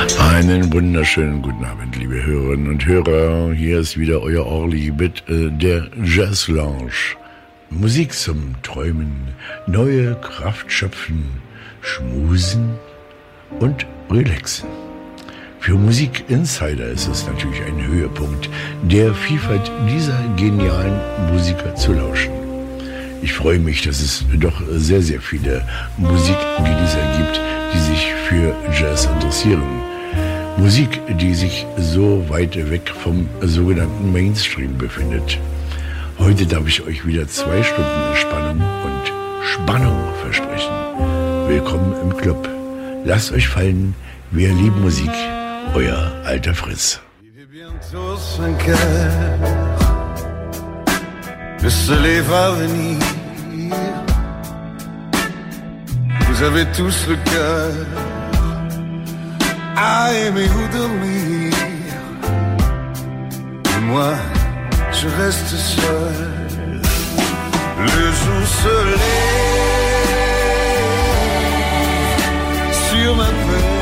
Einen wunderschönen guten Abend, liebe Hörerinnen und Hörer. Hier ist wieder euer Orly mit äh, der Jazz Lounge. Musik zum Träumen, neue Kraft schöpfen, schmusen und relaxen. Für Musik Insider ist es natürlich ein Höhepunkt, der Vielfalt dieser genialen Musiker zu lauschen. Ich freue mich, dass es doch sehr, sehr viele Musikgenießer gibt, die sich für Jazz interessieren. Musik, die sich so weit weg vom sogenannten Mainstream befindet. Heute darf ich euch wieder zwei Stunden Entspannung und Spannung versprechen. Willkommen im Club. Lasst euch fallen, wir lieben Musik. Euer alter Fritz. Le soleil va venir. Vous avez tous le cœur à aimer ou dormir. Et moi, je reste seul. Le jour se lève sur ma peine.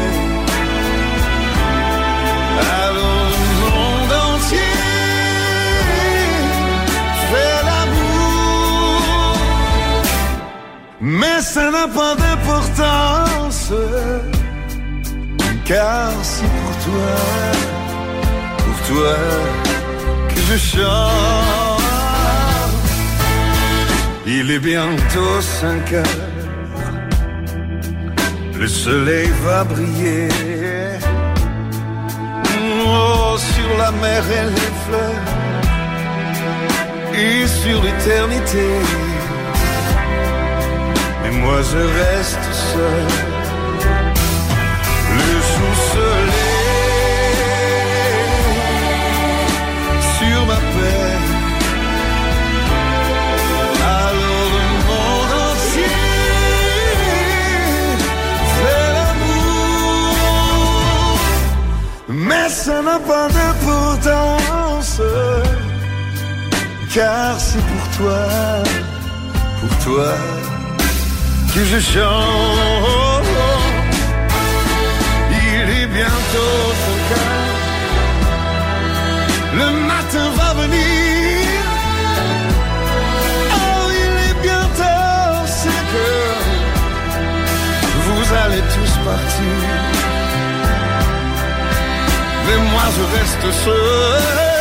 Mais ça n'a pas d'importance. Car c'est pour toi, pour toi que je chante. Il est bientôt 5 heures, le soleil va briller. Oh, sur la mer et les fleurs, et sur l'éternité. Mais moi je reste seul le lève sur ma peine. Alors le monde entier fait l'amour. Mais ça n'a pas d'importance, car c'est pour toi, pour toi je chante bientôt ton cœur. Le matin va venir. Oh, il est bientôt, c'est que vous allez tous partir. Mais moi je reste seul.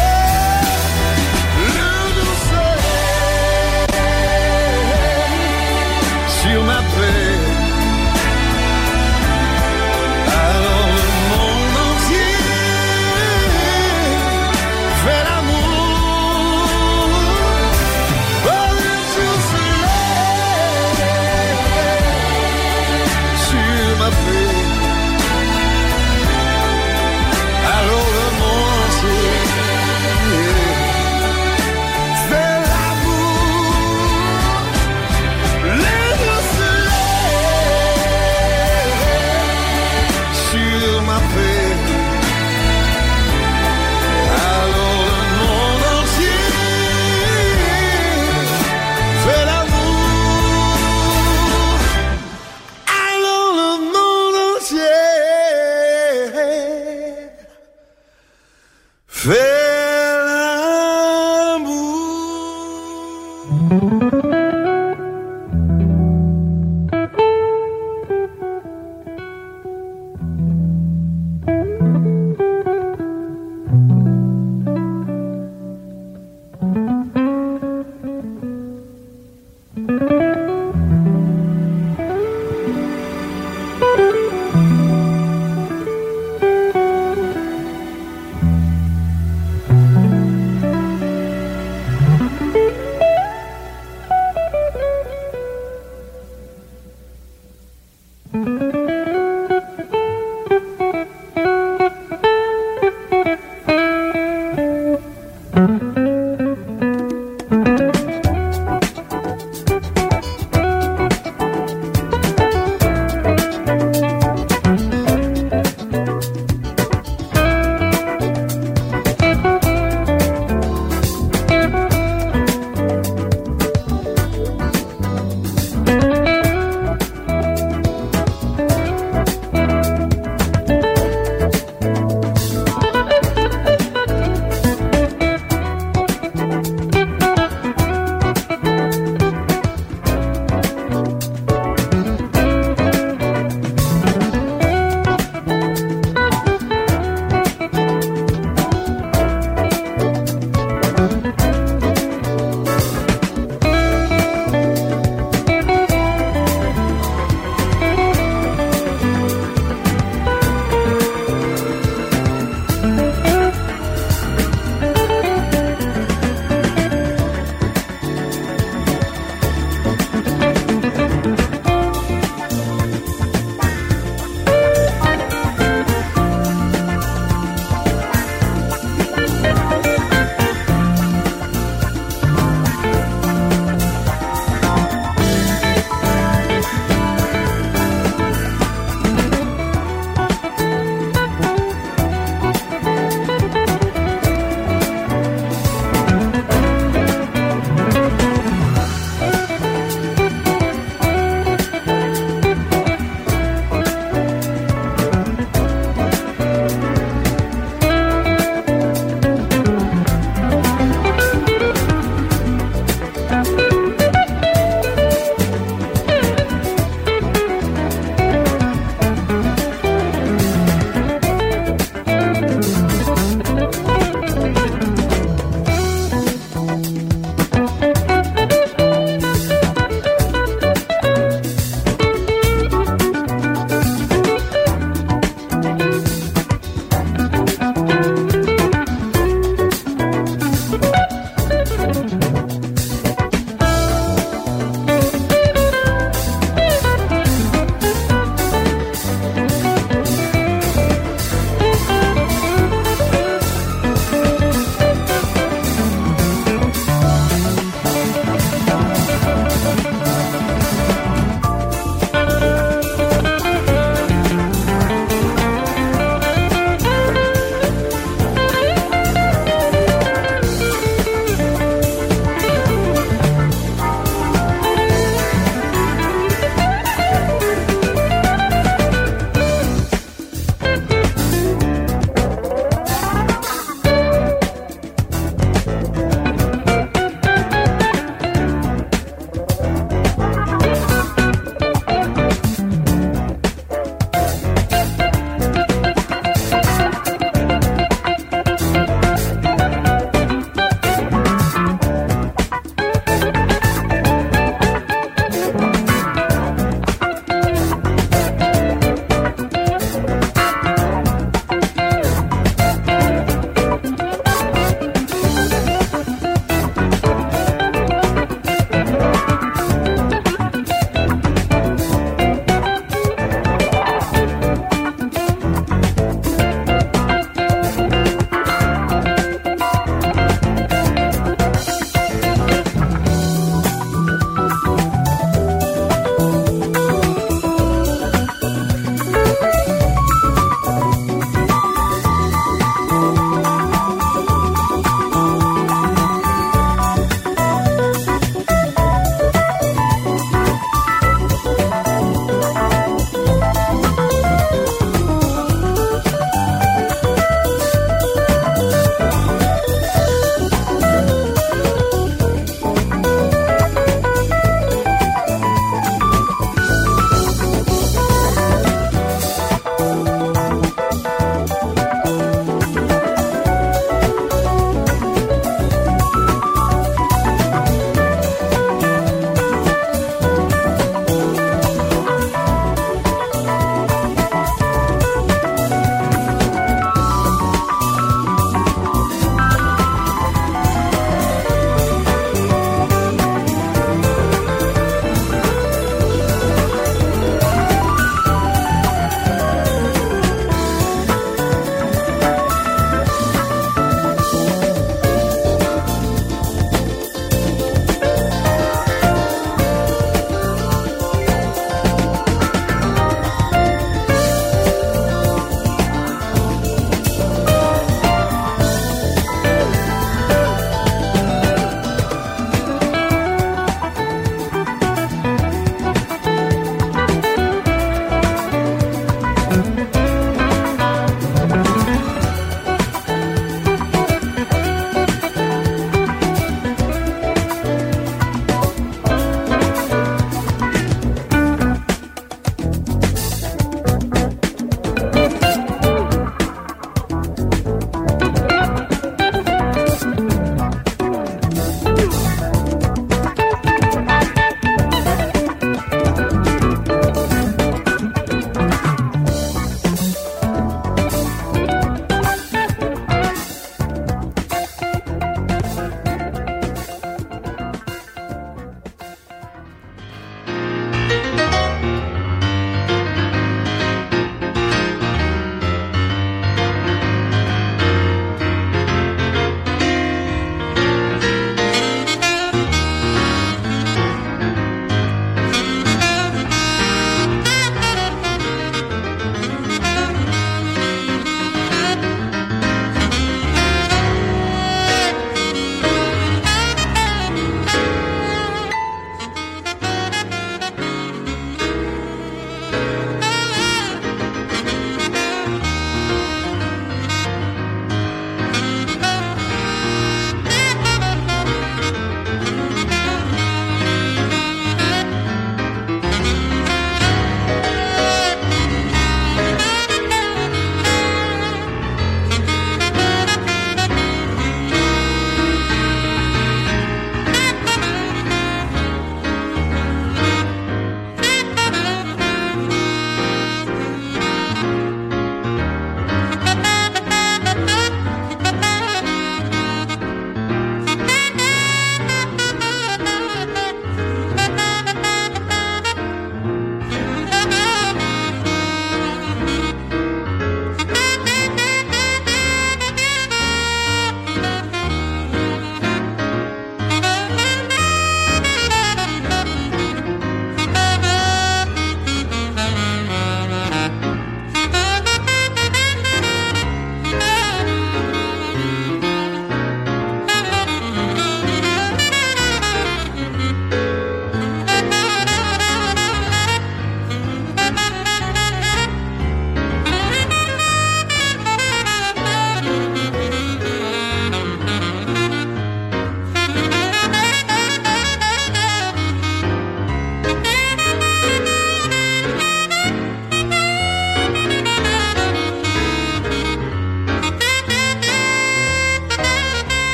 Fair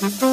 Mm-hmm.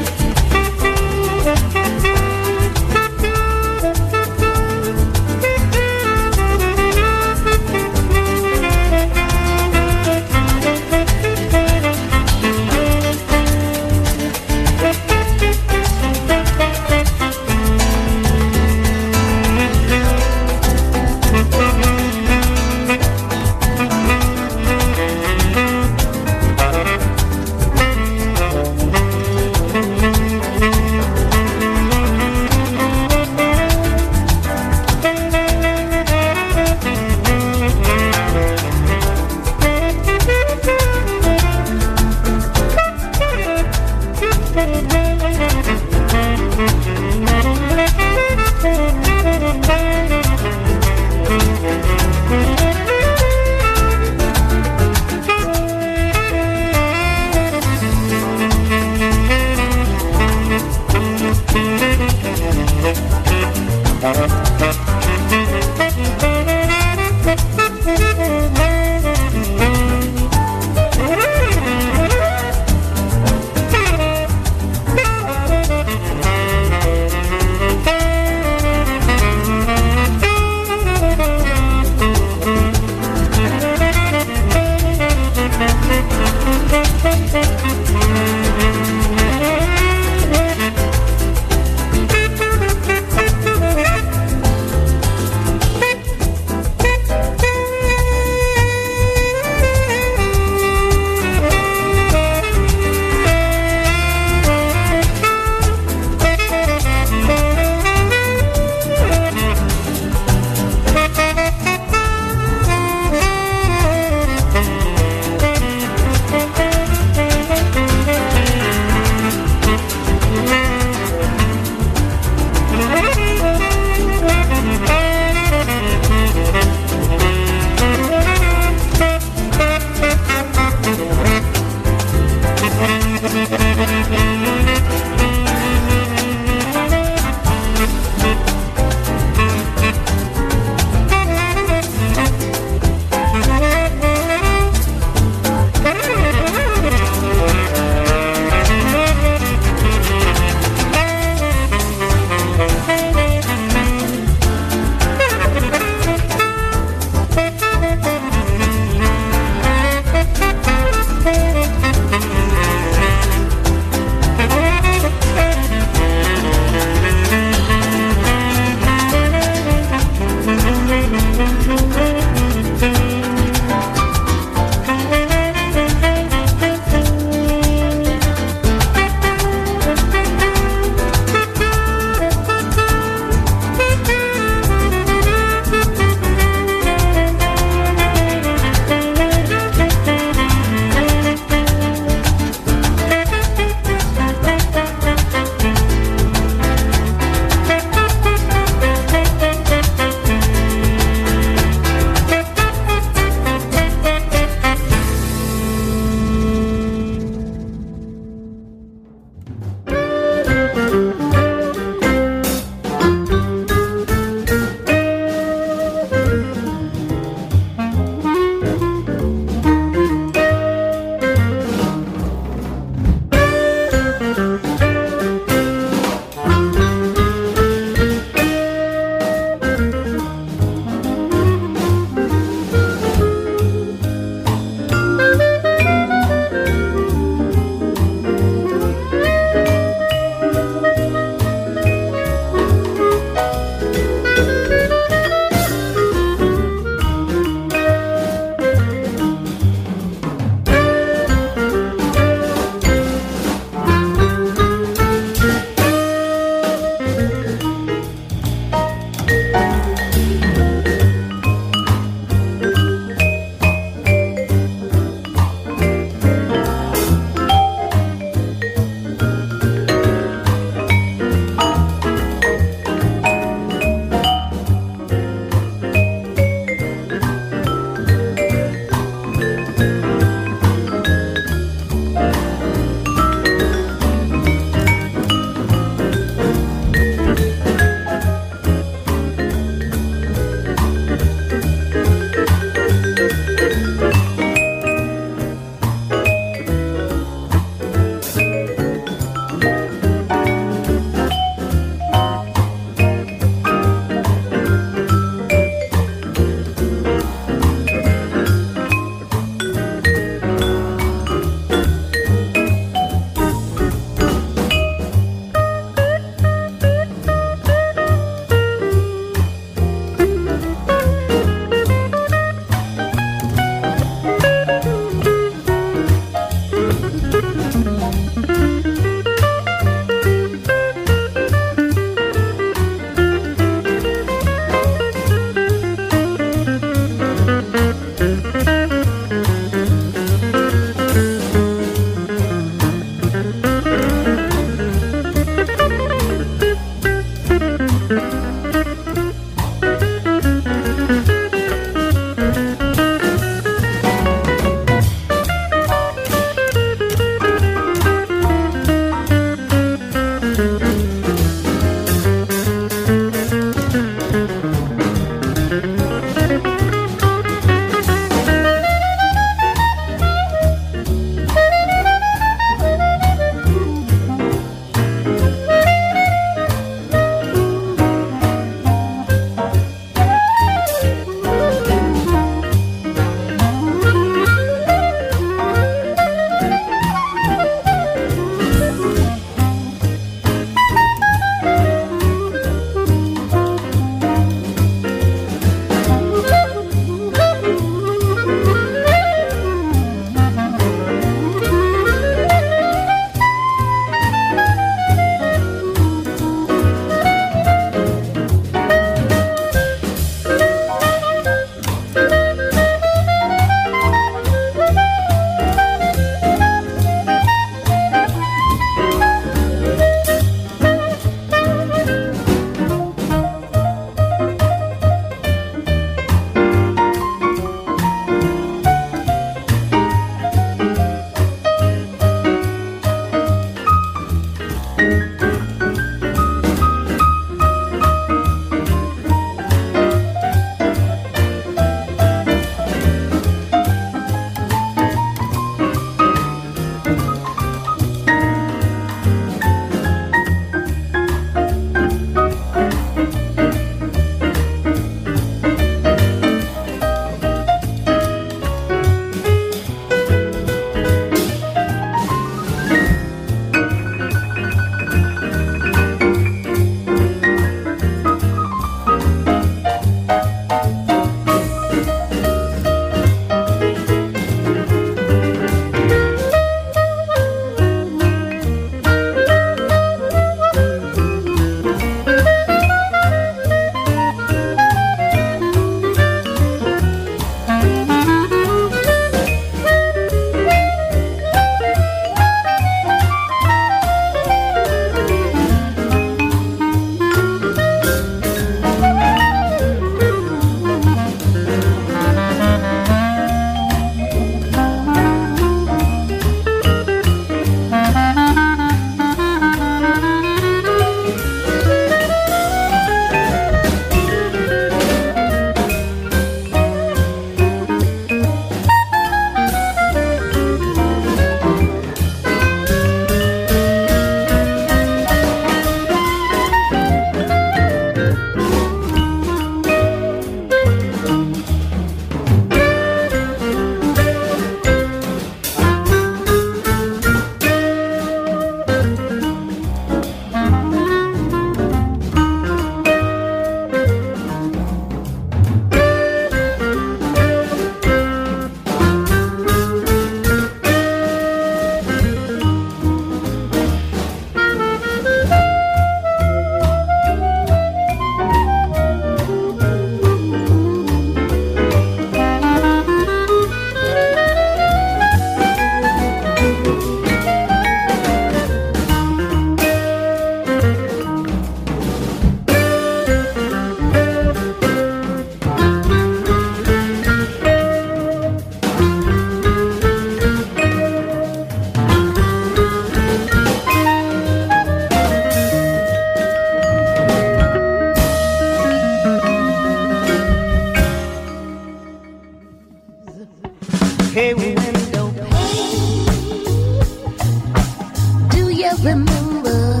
do you remember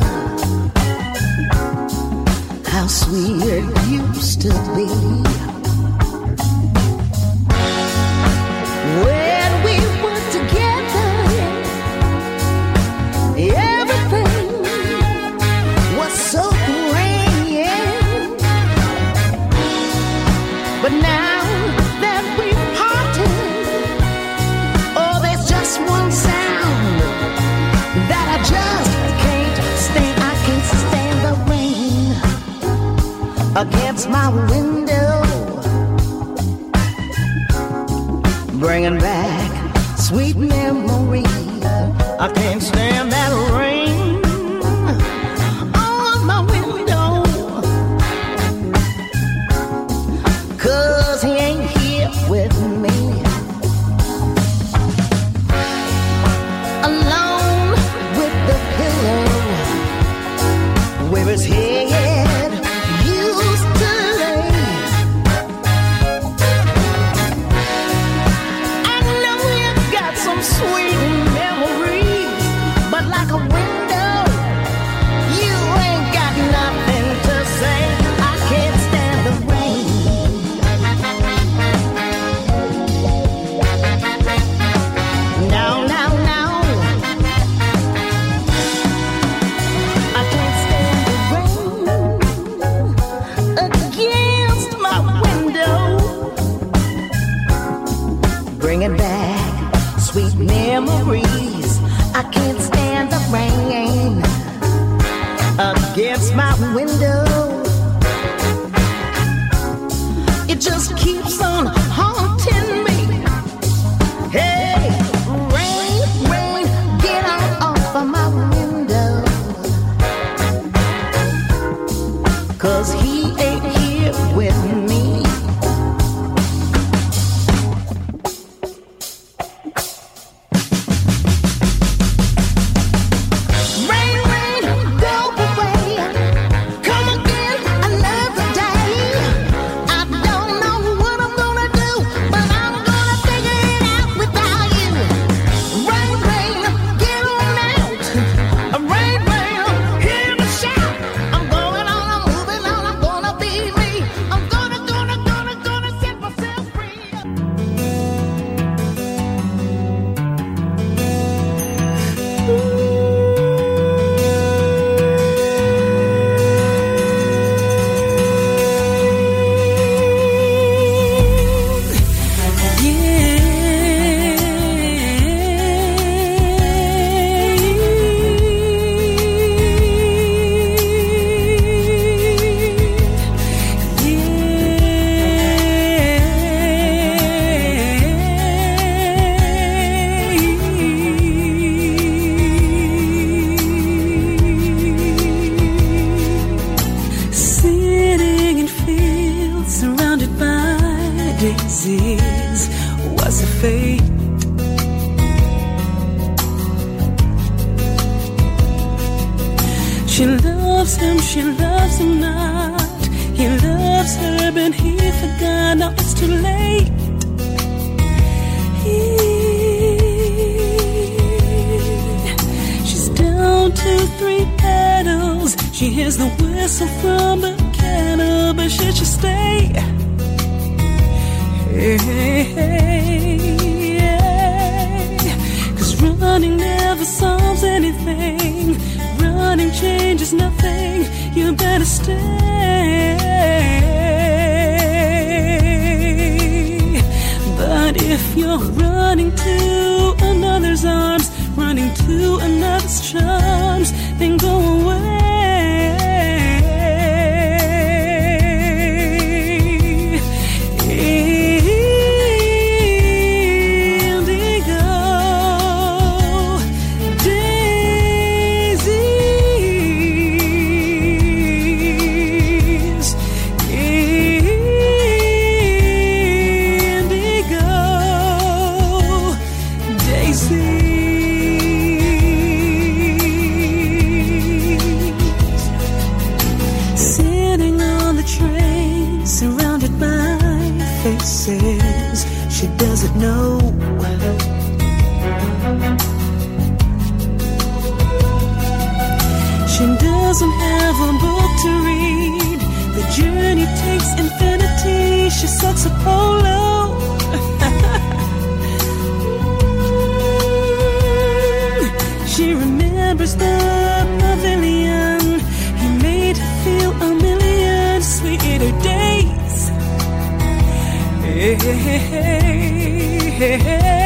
how sweet it used to be? against my window, bringing back sweet memories. I can't stand. three petals. She hears the whistle from the kettle, but should she stay? Hey, hey, hey, Cause running never solves anything. Running changes nothing. You better stay. But if you're running to another's arms, running to another's charms then go away. Hey, hey,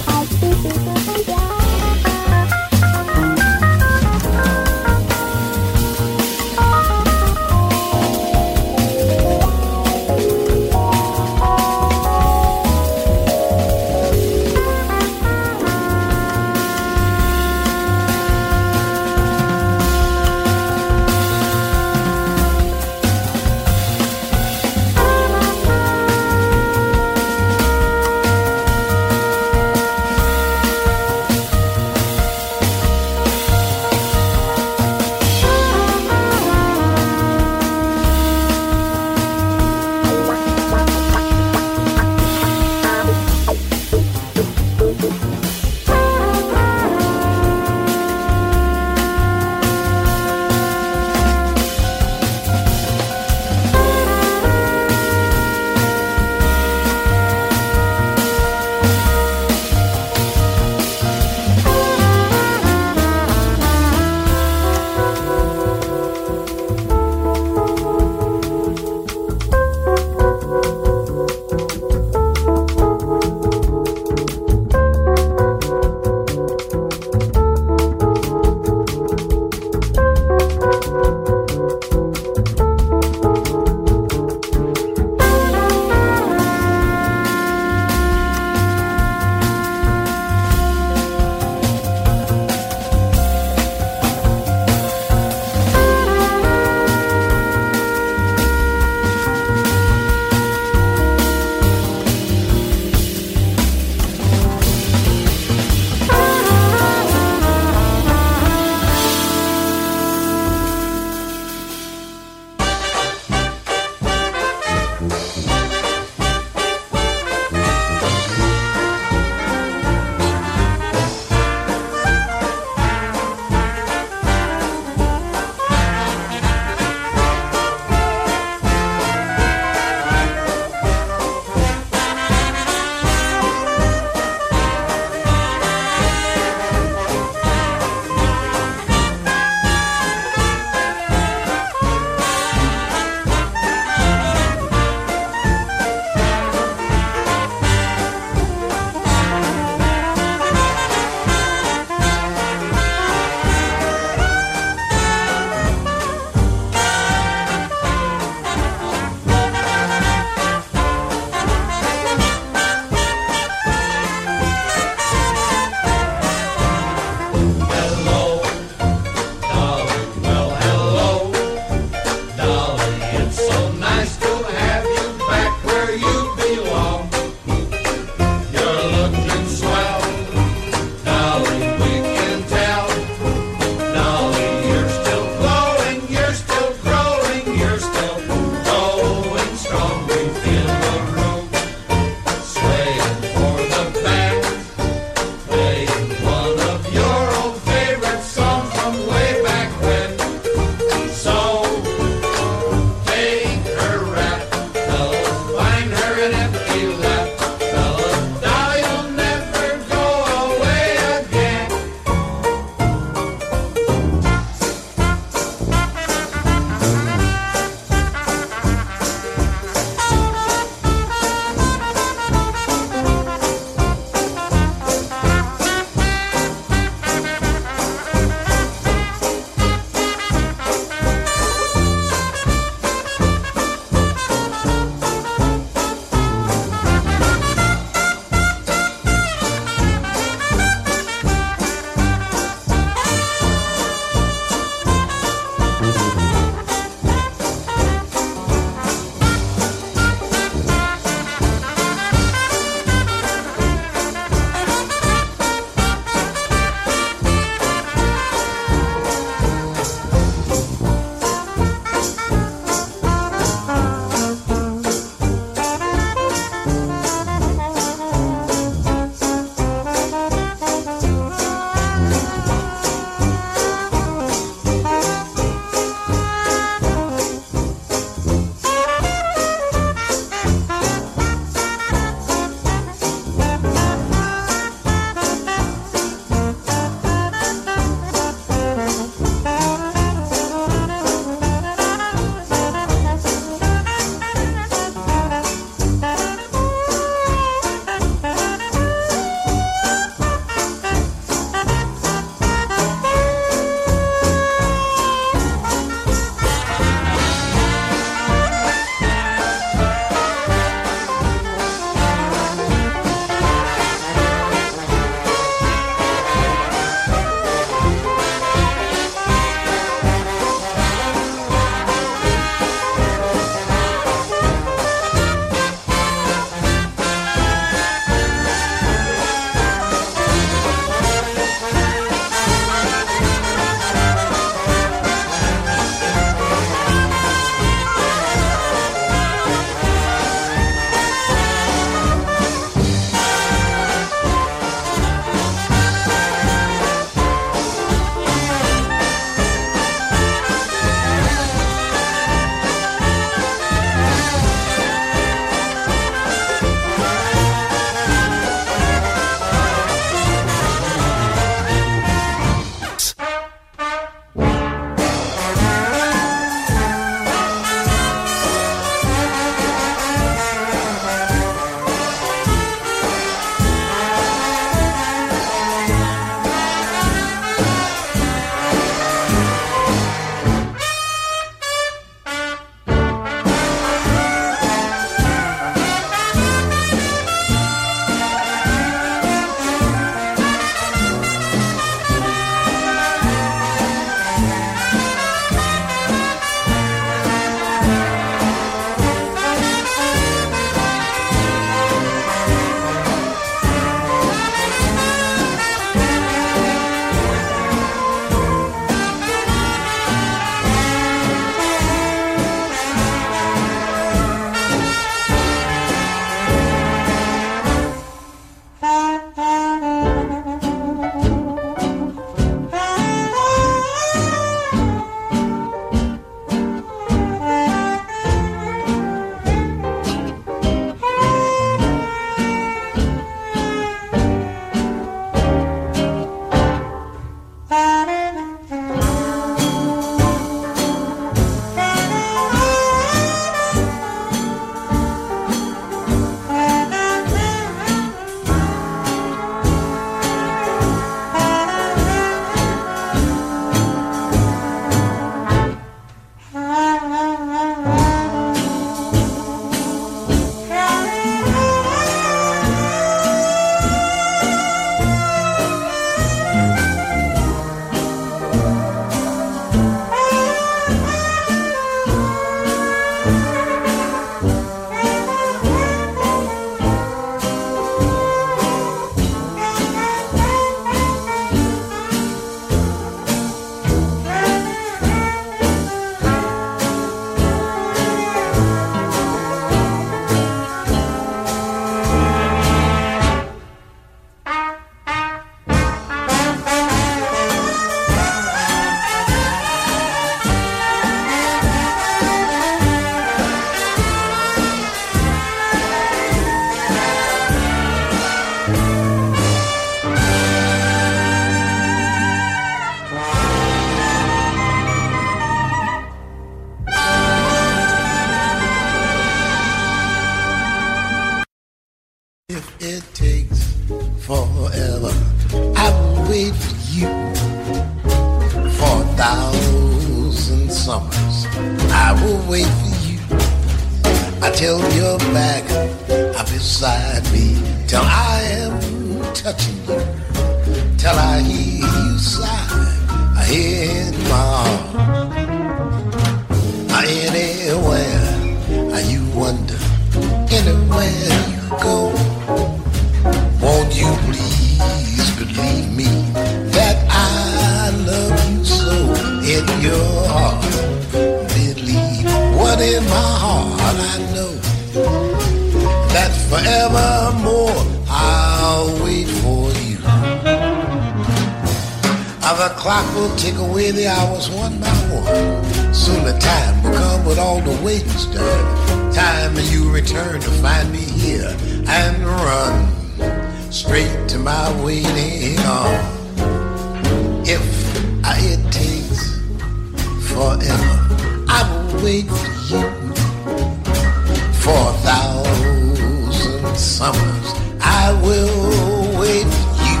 summers. I will wait for you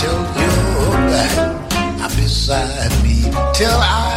till you're back beside me till I.